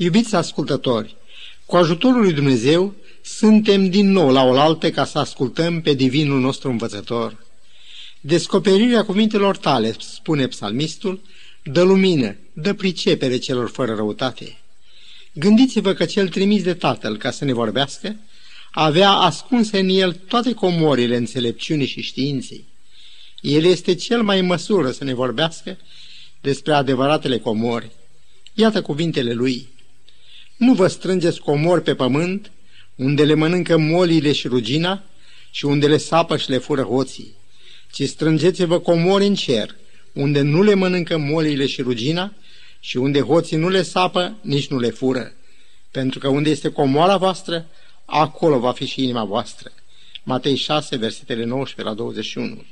Iubiți ascultători, cu ajutorul lui Dumnezeu suntem din nou la oaltă ca să ascultăm pe divinul nostru învățător. Descoperirea cuvintelor tale, spune psalmistul, dă lumină, dă pricepere celor fără răutate. Gândiți-vă că cel trimis de Tatăl ca să ne vorbească, avea ascunse în el toate comorile înțelepciunii și științei. El este cel mai în măsură să ne vorbească despre adevăratele comori. Iată cuvintele lui. Nu vă strângeți comori pe pământ, unde le mănâncă molile și rugina și unde le sapă și le fură hoții, ci strângeți-vă comori în cer, unde nu le mănâncă molile și rugina și unde hoții nu le sapă, nici nu le fură. Pentru că unde este comoara voastră, acolo va fi și inima voastră. Matei 6, versetele 19 la 21.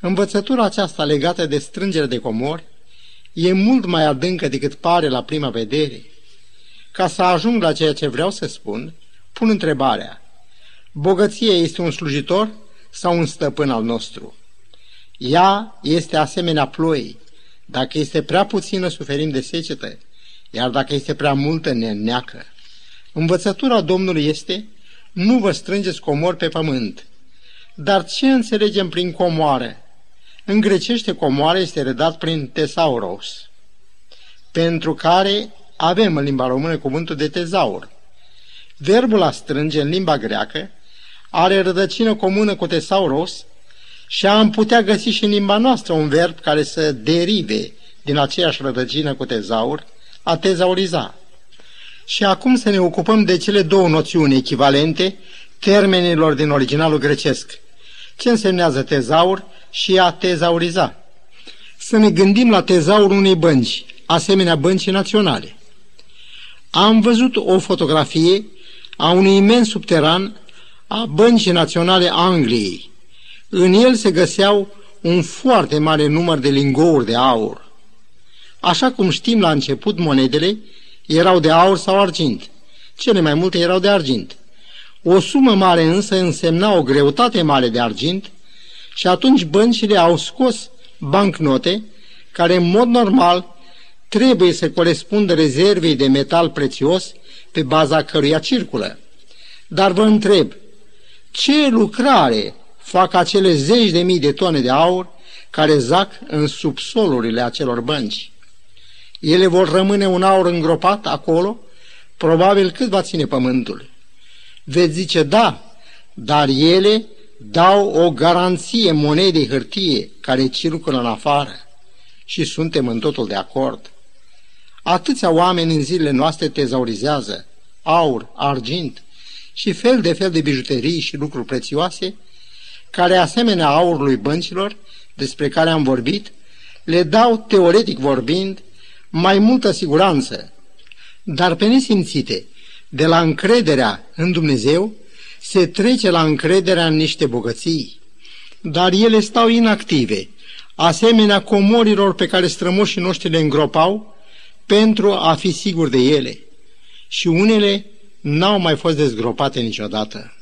Învățătura aceasta legată de strângere de comori e mult mai adâncă decât pare la prima vedere. Ca să ajung la ceea ce vreau să spun, pun întrebarea. Bogăția este un slujitor sau un stăpân al nostru? Ea este asemenea ploii. Dacă este prea puțină, suferim de secetă, iar dacă este prea multă, ne neacă. Învățătura Domnului este, nu vă strângeți comori pe pământ. Dar ce înțelegem prin comoară? În grecește comoară este redat prin tesauros, pentru care avem în limba română cuvântul de tezaur. Verbul a strânge în limba greacă are rădăcină comună cu tesauros și am putea găsi și în limba noastră un verb care să derive din aceeași rădăcină cu tezaur, a tezauriza. Și acum să ne ocupăm de cele două noțiuni echivalente termenilor din originalul grecesc. Ce însemnează tezaur și a tezauriza? Să ne gândim la tezaurul unei bănci, asemenea băncii naționale. Am văzut o fotografie a unui imens subteran a Băncii Naționale Angliei. În el se găseau un foarte mare număr de lingouri de aur. Așa cum știm la început, monedele erau de aur sau argint. Cele mai multe erau de argint. O sumă mare însă însemna o greutate mare de argint și atunci băncile au scos bancnote care în mod normal trebuie să corespundă rezervei de metal prețios pe baza căruia circulă. Dar vă întreb, ce lucrare fac acele zeci de mii de tone de aur care zac în subsolurile acelor bănci? Ele vor rămâne un aur îngropat acolo, probabil cât va ține pământul. Veți zice, da, dar ele dau o garanție monedei hârtie care circulă în afară și suntem în totul de acord. Atâția oameni în zilele noastre tezaurizează. Aur, argint și fel de fel de bijuterii și lucruri prețioase, care, asemenea aurului băncilor, despre care am vorbit, le dau, teoretic vorbind, mai multă siguranță, dar pe nesimțite, de la încrederea în Dumnezeu, se trece la încrederea în niște bogății, dar ele stau inactive, asemenea comorilor pe care strămoșii noștri le îngropau pentru a fi siguri de ele. Și unele n-au mai fost dezgropate niciodată.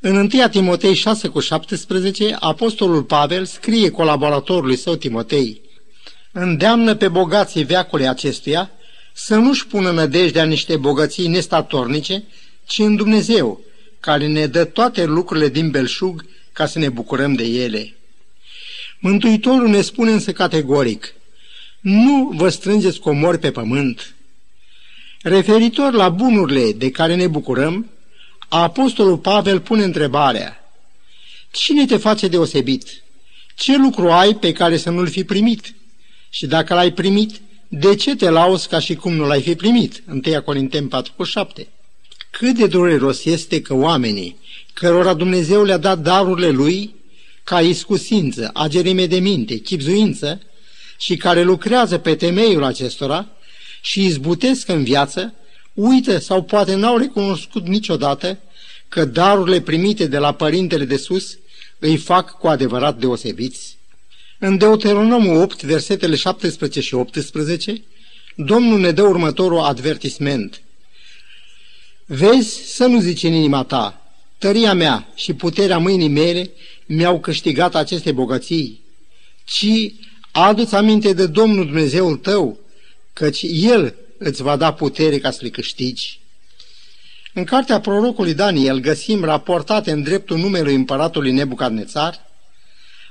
În 1 Timotei 6 cu 17, Apostolul Pavel scrie colaboratorului său Timotei, îndeamnă pe bogații veacului acestuia să nu-și pună nădejdea niște bogății nestatornice, ci în Dumnezeu, care ne dă toate lucrurile din belșug ca să ne bucurăm de ele. Mântuitorul ne spune însă categoric, nu vă strângeți comori pe pământ. Referitor la bunurile de care ne bucurăm, Apostolul Pavel pune întrebarea, Cine te face deosebit? Ce lucru ai pe care să nu-l fi primit? Și dacă l-ai primit, de ce te lauzi ca și cum nu l-ai fi primit? 1 Corinteni 4,7 Cât de dureros este că oamenii, cărora Dumnezeu le-a dat darurile lui, ca iscusință, agerime de minte, chipzuință, și care lucrează pe temeiul acestora și izbutesc în viață, uită sau poate n-au recunoscut niciodată că darurile primite de la Părintele de Sus îi fac cu adevărat deosebiți. În Deuteronomul 8, versetele 17 și 18, Domnul ne dă următorul advertisment. Vezi să nu zici în inima ta, tăria mea și puterea mâinii mele mi-au câștigat aceste bogății, ci adu-ți aminte de Domnul Dumnezeul tău, căci El îți va da putere ca să le câștigi. În cartea prorocului Daniel găsim raportate în dreptul numelui împăratului Nebucadnețar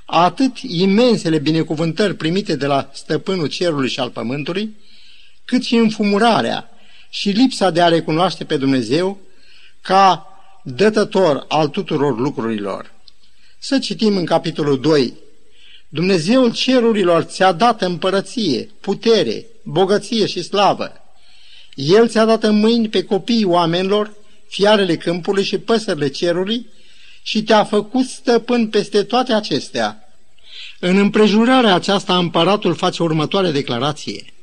atât imensele binecuvântări primite de la stăpânul cerului și al pământului, cât și înfumurarea și lipsa de a recunoaște pe Dumnezeu ca dătător al tuturor lucrurilor. Să citim în capitolul 2. Dumnezeul cerurilor ți-a dat împărăție, putere, bogăție și slavă. El ți-a dat în mâini pe copiii oamenilor, fiarele câmpului și păsările cerului și te-a făcut stăpân peste toate acestea. În împrejurarea aceasta, împăratul face următoarea declarație.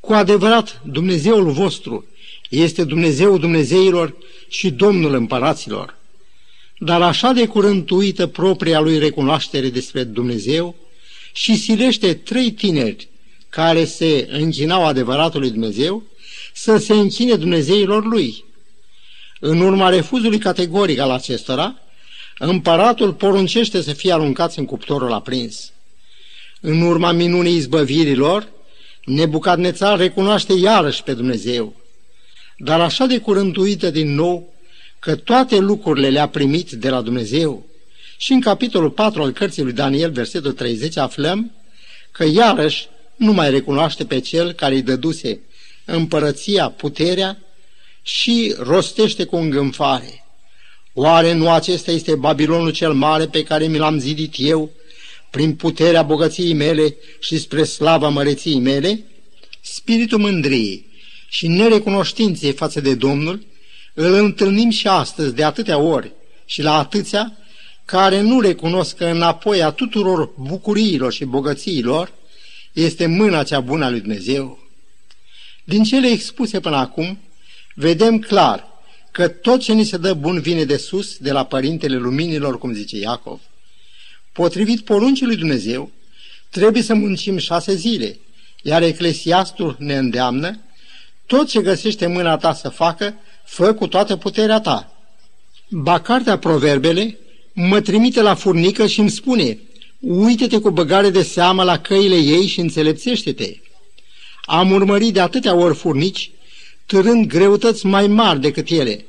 Cu adevărat, Dumnezeul vostru este Dumnezeul Dumnezeilor și Domnul împăraților. Dar așa de curând uită propria lui recunoaștere despre Dumnezeu și silește trei tineri care se închinau adevăratului Dumnezeu să se închine Dumnezeilor lui. În urma refuzului categoric al acestora, împăratul poruncește să fie aruncați în cuptorul aprins. În urma minunii izbăvirilor, Nebucadnețar recunoaște iarăși pe Dumnezeu, dar așa de curând uită din nou că toate lucrurile le-a primit de la Dumnezeu. Și în capitolul 4 al cărții lui Daniel, versetul 30, aflăm că iarăși nu mai recunoaște pe cel care îi dăduse împărăția, puterea și rostește cu îngânfare. Oare nu acesta este Babilonul cel mare pe care mi l-am zidit eu prin puterea bogăției mele și spre slava măreției mele? Spiritul mândriei și nerecunoștinței față de Domnul îl întâlnim și astăzi de atâtea ori și la atâția care nu recunosc că înapoi a tuturor bucuriilor și bogățiilor este mâna cea bună a lui Dumnezeu. Din cele expuse până acum, vedem clar că tot ce ni se dă bun vine de sus, de la Părintele Luminilor, cum zice Iacov. Potrivit poruncii lui Dumnezeu, trebuie să muncim șase zile, iar Eclesiastul ne îndeamnă, tot ce găsește mâna ta să facă, fă cu toată puterea ta. Ba cartea Proverbele mă trimite la furnică și îmi spune, uite-te cu băgare de seamă la căile ei și înțelepțește-te. Am urmărit de atâtea ori furnici, târând greutăți mai mari decât ele.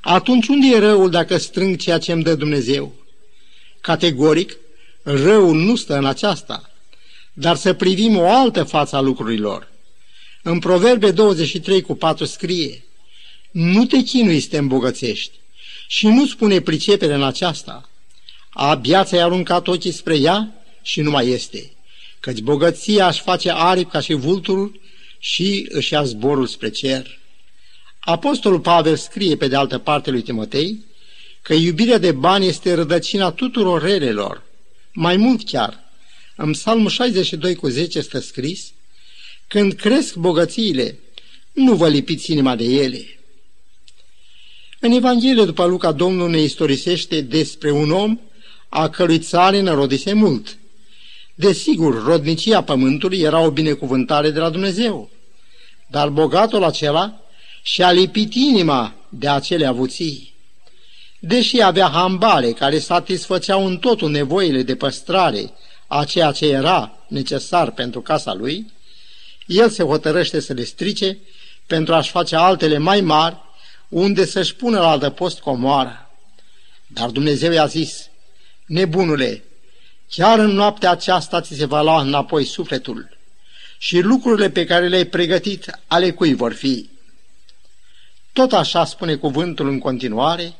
Atunci unde e răul dacă strâng ceea ce îmi dă Dumnezeu? Categoric, răul nu stă în aceasta, dar să privim o altă față a lucrurilor. În Proverbe 23 cu 4 scrie, Nu te chinui să te îmbogățești și nu spune pricepere în aceasta. Abia ți-ai aruncat ochii spre ea și nu mai este, căci bogăția aș face aripi ca și vulturul și își ia zborul spre cer. Apostolul Pavel scrie pe de altă parte lui Timotei că iubirea de bani este rădăcina tuturor relelor. Mai mult chiar, în Psalmul 62 cu 10 este scris, când cresc bogățiile, nu vă lipiți inima de ele. În Evanghelie după Luca, Domnul ne istorisește despre un om a cărui țară nărodise mult. Desigur, rodnicia pământului era o binecuvântare de la Dumnezeu, dar bogatul acela și-a lipit inima de acele avuții. Deși avea hambale care satisfăceau în totul nevoile de păstrare a ceea ce era necesar pentru casa lui, el se hotărăște să le strice pentru a-și face altele mai mari, unde să-și pună la adăpost comoara. Dar Dumnezeu i-a zis, nebunule, chiar în noaptea aceasta ți se va lua înapoi sufletul și lucrurile pe care le-ai pregătit ale cui vor fi. Tot așa spune cuvântul în continuare,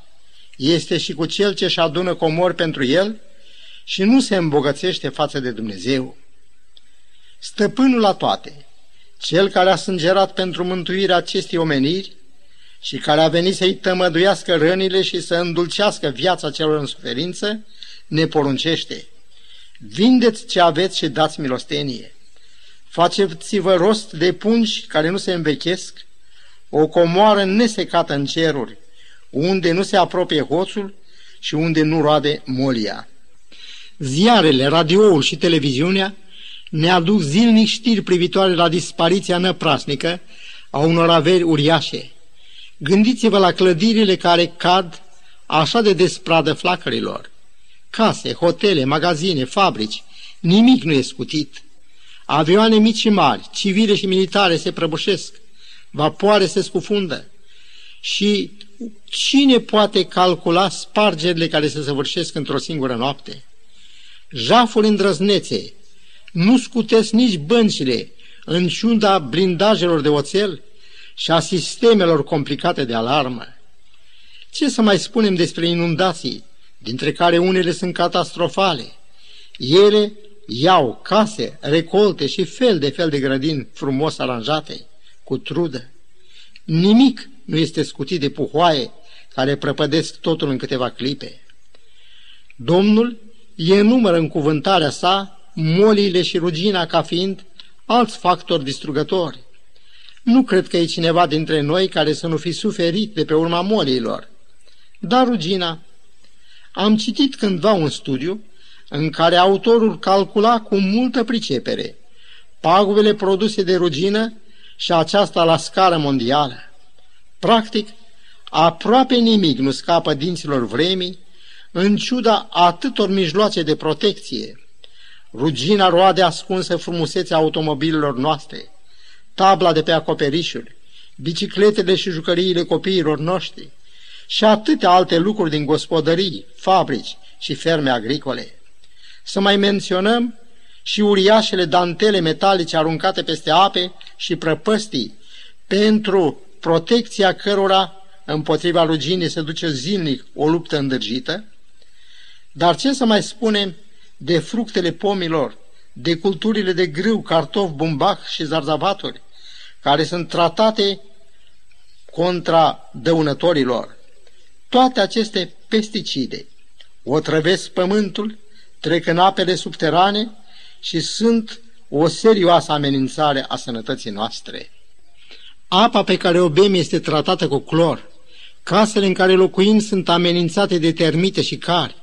este și cu cel ce își adună comori pentru el și nu se îmbogățește față de Dumnezeu. Stăpânul la toate, cel care a sângerat pentru mântuirea acestei omeniri și care a venit să-i tămăduiască rănile și să îndulcească viața celor în suferință, ne poruncește. Vindeți ce aveți și dați milostenie. Faceți-vă rost de pungi care nu se învechesc, o comoară nesecată în ceruri, unde nu se apropie hoțul și unde nu roade molia. Ziarele, radioul și televiziunea ne aduc zilnic știri privitoare la dispariția năprasnică a unor averi uriașe. Gândiți-vă la clădirile care cad așa de despradă flacărilor. Case, hotele, magazine, fabrici, nimic nu e scutit. Avioane mici și mari, civile și militare se prăbușesc, vapoare se scufundă. Și cine poate calcula spargerile care se săvârșesc într-o singură noapte? Jaful îndrăznețe, nu scutesc nici băncile, în ciunda blindajelor de oțel și a sistemelor complicate de alarmă. Ce să mai spunem despre inundații, dintre care unele sunt catastrofale? Ele iau case, recolte și fel de fel de grădini frumos aranjate, cu trudă. Nimic nu este scutit de puhoaie care prăpădesc totul în câteva clipe. Domnul enumără în cuvântarea sa molile și rugina ca fiind alți factori distrugători. Nu cred că e cineva dintre noi care să nu fi suferit de pe urma molilor. Dar rugina... Am citit cândva un studiu în care autorul calcula cu multă pricepere pagubele produse de rugină și aceasta la scară mondială. Practic, aproape nimic nu scapă dinților vremii, în ciuda atâtor mijloace de protecție. Rugina roade ascunsă frumusețea automobilelor noastre, tabla de pe acoperișuri, bicicletele și jucăriile copiilor noștri și atâtea alte lucruri din gospodării, fabrici și ferme agricole. Să mai menționăm și uriașele dantele metalice aruncate peste ape și prăpăstii, pentru protecția cărora împotriva ruginii se duce zilnic o luptă îndrăgită, dar ce să mai spunem de fructele pomilor, de culturile de grâu, cartof, bumbac și zarzavaturi, care sunt tratate contra dăunătorilor. Toate aceste pesticide otrăvesc pământul, trec în apele subterane și sunt o serioasă amenințare a sănătății noastre. Apa pe care o bem este tratată cu clor. Casele în care locuim sunt amenințate de termite și cari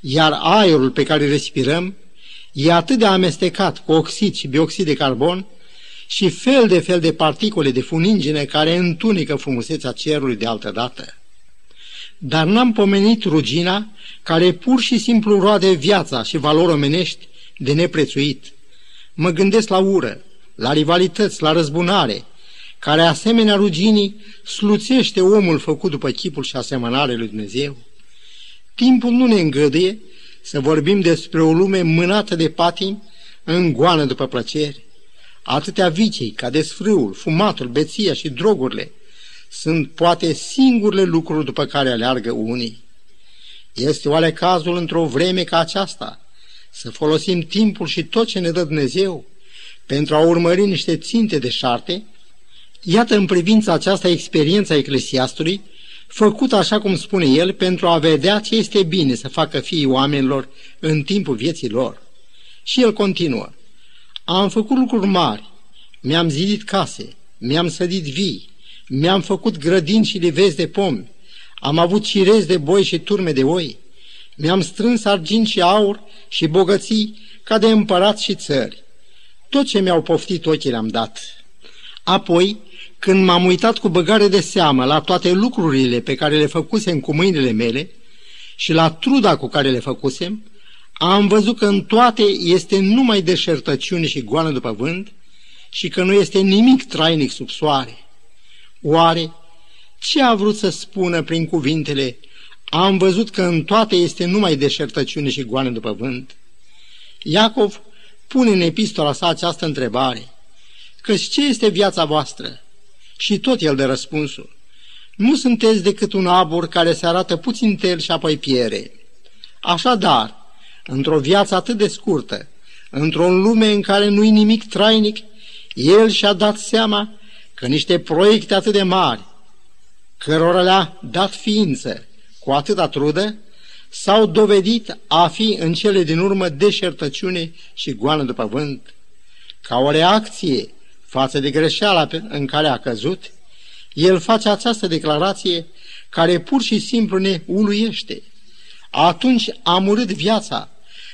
iar aerul pe care îl respirăm e atât de amestecat cu oxid și bioxid de carbon și fel de fel de particule de funingine care întunecă frumusețea cerului de altă dată. Dar n-am pomenit rugina care pur și simplu roade viața și valori omenești de neprețuit. Mă gândesc la ură, la rivalități, la răzbunare, care asemenea ruginii sluțește omul făcut după chipul și asemănare lui Dumnezeu. Timpul nu ne îngăduie să vorbim despre o lume mânată de patim în goană după plăcere. Atâtea vicii ca desfrâul, fumatul, beția și drogurile sunt poate singurele lucruri după care aleargă unii. Este oare cazul într-o vreme ca aceasta să folosim timpul și tot ce ne dă Dumnezeu pentru a urmări niște ținte de șarte? Iată în privința aceasta experiența eclesiastului făcut așa cum spune el, pentru a vedea ce este bine să facă fiii oamenilor în timpul vieții lor. Și el continuă. Am făcut lucruri mari, mi-am zidit case, mi-am sădit vii, mi-am făcut grădini și livezi de pomi, am avut cirezi de boi și turme de oi, mi-am strâns argint și aur și bogății ca de împărat și țări. Tot ce mi-au poftit ochii le-am dat. Apoi când m-am uitat cu băgare de seamă la toate lucrurile pe care le făcusem cu mâinile mele și la truda cu care le făcusem, am văzut că în toate este numai deșertăciune și goană după vânt și că nu este nimic trainic sub soare. Oare ce a vrut să spună prin cuvintele am văzut că în toate este numai deșertăciune și goană după vânt? Iacov pune în epistola sa această întrebare, că ce este viața voastră? Și tot el de răspunsul. Nu sunteți decât un abur care se arată puțin tel și apoi piere. Așadar, într-o viață atât de scurtă, într-o lume în care nu-i nimic trainic, el și-a dat seama că niște proiecte atât de mari, cărora le-a dat ființă cu atâta trudă, s-au dovedit a fi în cele din urmă deșertăciune și goană după vânt. Ca o reacție față de greșeala în care a căzut, el face această declarație care pur și simplu ne uluiește. Atunci am urât viața,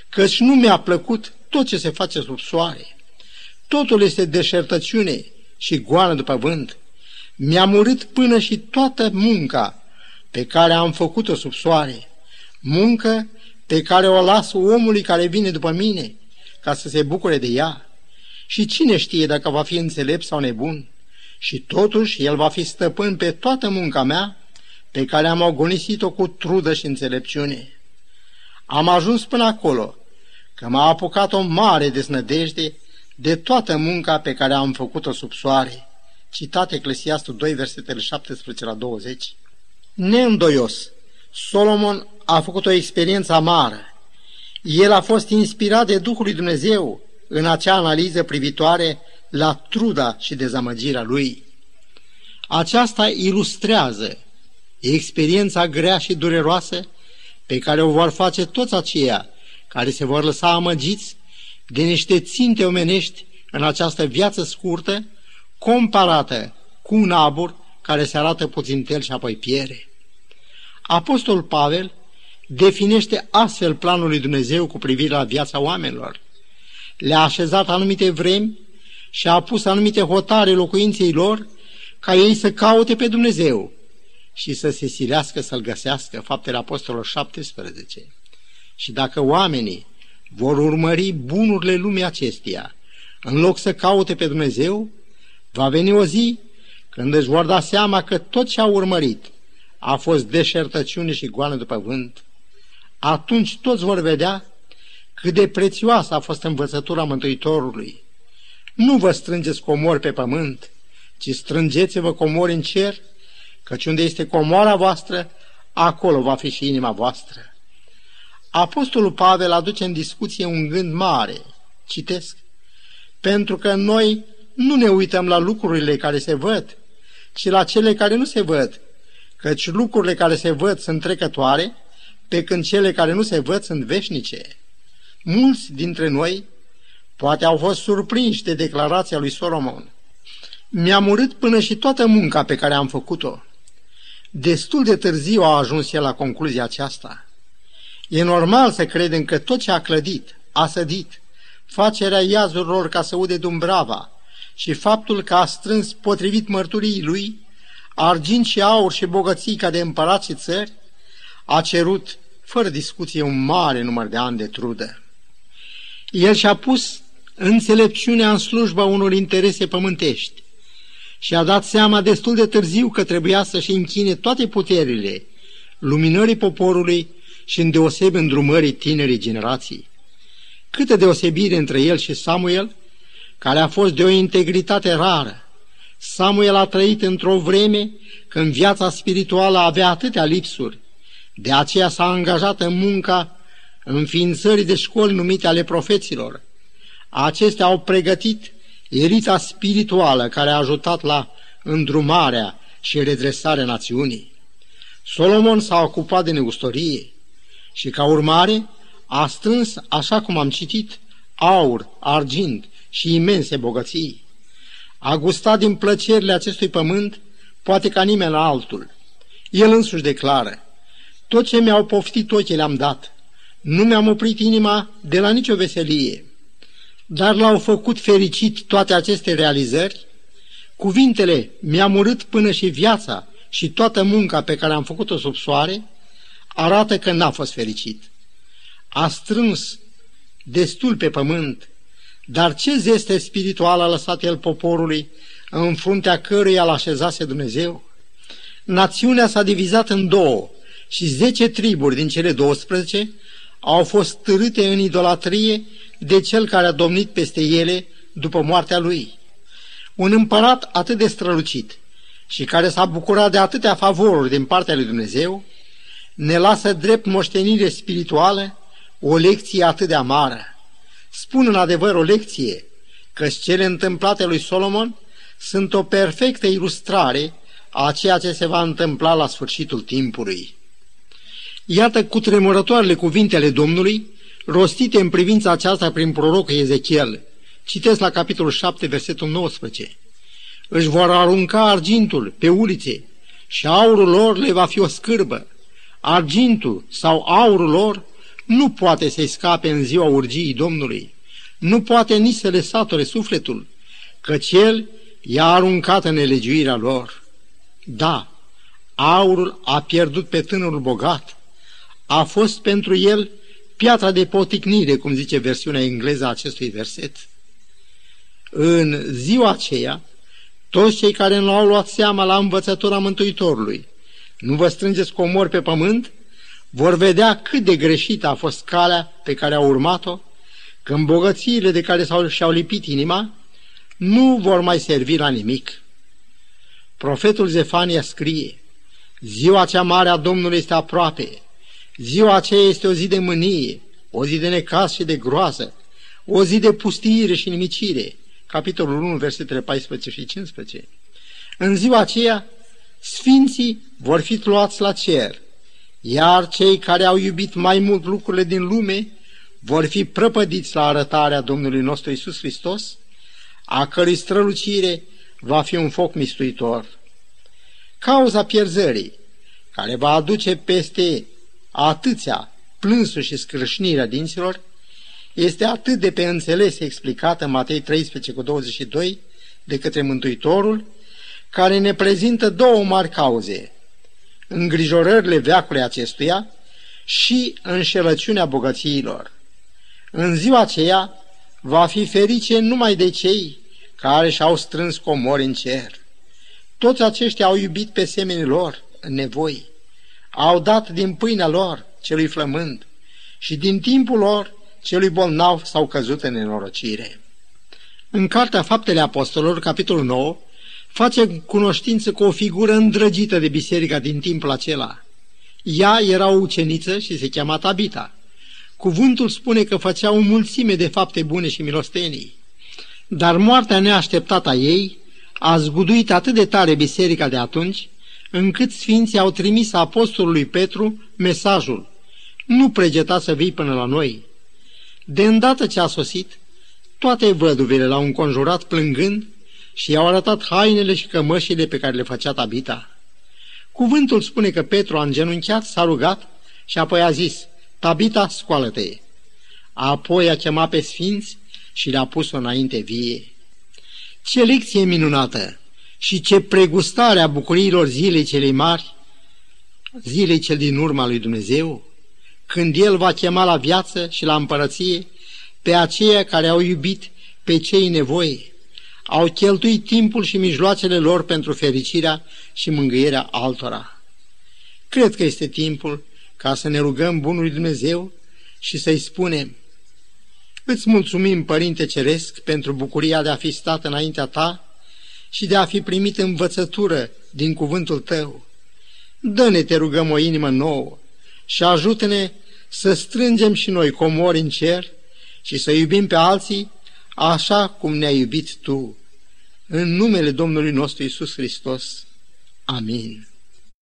căci nu mi-a plăcut tot ce se face sub soare. Totul este deșertăciune și goană după vânt. Mi-am urât până și toată munca pe care am făcut-o sub soare, muncă pe care o las omului care vine după mine, ca să se bucure de ea. Și cine știe dacă va fi înțelept sau nebun? Și totuși el va fi stăpân pe toată munca mea, pe care am agonisit-o cu trudă și înțelepciune. Am ajuns până acolo, că m-a apucat o mare desnădejde de toată munca pe care am făcut-o sub soare. Citat Eclesiastul 2, versetele 17 la 20. Neîndoios, Solomon a făcut o experiență amară. El a fost inspirat de Duhul lui Dumnezeu în acea analiză privitoare la truda și dezamăgirea lui. Aceasta ilustrează experiența grea și dureroasă pe care o vor face toți aceia care se vor lăsa amăgiți de niște ținte omenești în această viață scurtă, comparată cu un abur care se arată puțin tel și apoi piere. Apostol Pavel definește astfel planul lui Dumnezeu cu privire la viața oamenilor. Le-a așezat anumite vremi și a pus anumite hotare locuinței lor ca ei să caute pe Dumnezeu și să se silească să-L găsească, faptele apostolilor 17. Și dacă oamenii vor urmări bunurile lumii acesteia, în loc să caute pe Dumnezeu, va veni o zi când își vor da seama că tot ce au urmărit a fost deșertăciune și goană după vânt. Atunci toți vor vedea cât de prețioasă a fost învățătura Mântuitorului. Nu vă strângeți comori pe pământ, ci strângeți-vă comori în cer, căci unde este comoara voastră, acolo va fi și inima voastră. Apostolul Pavel aduce în discuție un gând mare. Citesc. Pentru că noi nu ne uităm la lucrurile care se văd, ci la cele care nu se văd, căci lucrurile care se văd sunt trecătoare, pe când cele care nu se văd sunt veșnice. Mulți dintre noi poate au fost surprinși de declarația lui Solomon. Mi-am urât până și toată munca pe care am făcut-o. Destul de târziu a ajuns el la concluzia aceasta. E normal să credem că tot ce a clădit, a sădit, facerea iazurilor ca să ude Dumbrava și faptul că a strâns potrivit mărturii lui argint și aur și bogății ca de împărat și țări, a cerut, fără discuție, un mare număr de ani de trudă. El și-a pus înțelepciunea în slujba unor interese pământești și a dat seama destul de târziu că trebuia să-și închine toate puterile luminării poporului și îndeosebi îndrumării tinerii generații. Câtă deosebire între el și Samuel, care a fost de o integritate rară. Samuel a trăit într-o vreme când viața spirituală avea atâtea lipsuri, de aceea s-a angajat în munca înființării de școli numite ale profeților. Acestea au pregătit elita spirituală care a ajutat la îndrumarea și redresarea națiunii. Solomon s-a ocupat de neustorie, și ca urmare a strâns, așa cum am citit, aur, argint și imense bogății. A gustat din plăcerile acestui pământ, poate ca nimeni altul. El însuși declară, tot ce mi-au poftit ochii le-am dat, nu mi-am oprit inima de la nicio veselie, dar l-au făcut fericit toate aceste realizări, cuvintele mi-am urât până și viața și toată munca pe care am făcut-o sub soare, arată că n-a fost fericit. A strâns destul pe pământ, dar ce zeste spirituală a lăsat el poporului în fruntea căruia l așezase Dumnezeu? Națiunea s-a divizat în două și zece triburi din cele 12 au fost târâte în idolatrie de cel care a domnit peste ele după moartea lui. Un împărat atât de strălucit și care s-a bucurat de atâtea favoruri din partea lui Dumnezeu, ne lasă drept moștenire spirituală o lecție atât de amară. Spun în adevăr o lecție, că cele întâmplate lui Solomon sunt o perfectă ilustrare a ceea ce se va întâmpla la sfârșitul timpului. Iată cu tremurătoarele cuvintele Domnului, rostite în privința aceasta prin prorocul Ezechiel. Citesc la capitolul 7, versetul 19. Își vor arunca argintul pe ulițe și aurul lor le va fi o scârbă argintul sau aurul lor nu poate să-i scape în ziua urgiei Domnului, nu poate nici să le sature sufletul, căci el i-a aruncat în nelegiuirea lor. Da, aurul a pierdut pe tânărul bogat, a fost pentru el piatra de poticnire, cum zice versiunea engleză a acestui verset. În ziua aceea, toți cei care nu au luat seama la învățătura Mântuitorului, nu vă strângeți comori pe pământ, vor vedea cât de greșită a fost calea pe care au urmat-o, când bogățiile de care s-au, și-au lipit inima nu vor mai servi la nimic. Profetul Zefania scrie, Ziua cea mare a Domnului este aproape, ziua aceea este o zi de mânie, o zi de necas și de groază, o zi de pustiire și nimicire. Capitolul 1, versetele 14 și 15. În ziua aceea, sfinții vor fi luați la cer, iar cei care au iubit mai mult lucrurile din lume vor fi prăpădiți la arătarea Domnului nostru Isus Hristos, a cărui strălucire va fi un foc mistuitor. Cauza pierzării, care va aduce peste atâția plânsul și scrâșnirea dinților, este atât de pe înțeles explicată în Matei 13 cu 22 de către Mântuitorul, care ne prezintă două mari cauze, îngrijorările veacului acestuia și înșelăciunea bogățiilor. În ziua aceea va fi ferice numai de cei care și-au strâns comori în cer. Toți aceștia au iubit pe semenii lor în nevoi, au dat din pâinea lor celui flămând și din timpul lor celui bolnav s-au căzut în nenorocire. În Cartea Faptele Apostolilor, capitolul 9, face cunoștință cu o figură îndrăgită de biserica din timpul acela. Ea era o uceniță și se cheama Tabita. Cuvântul spune că făcea o mulțime de fapte bune și milostenii. Dar moartea neașteptată a ei a zguduit atât de tare biserica de atunci, încât sfinții au trimis apostolului Petru mesajul Nu pregeta să vii până la noi. De îndată ce a sosit, toate văduvele l-au înconjurat plângând și i-au arătat hainele și cămășile pe care le făcea Tabita. Cuvântul spune că Petru a îngenunchiat, s-a rugat și apoi a zis, Tabita, scoală-te! Apoi a chemat pe sfinți și le-a pus-o înainte vie. Ce lecție minunată și ce pregustare a bucuriilor zilei celei mari, zilei cel din urma lui Dumnezeu, când El va chema la viață și la împărăție pe aceia care au iubit pe cei nevoi, au cheltuit timpul și mijloacele lor pentru fericirea și mângâierea altora. Cred că este timpul ca să ne rugăm Bunului Dumnezeu și să-i spunem, Îți mulțumim, Părinte Ceresc, pentru bucuria de a fi stat înaintea ta și de a fi primit învățătură din cuvântul tău. Dă-ne, te rugăm, o inimă nouă și ajută-ne să strângem și noi comori în cer și să iubim pe alții așa cum ne-ai iubit Tu. În numele Domnului nostru Isus Hristos. Amin.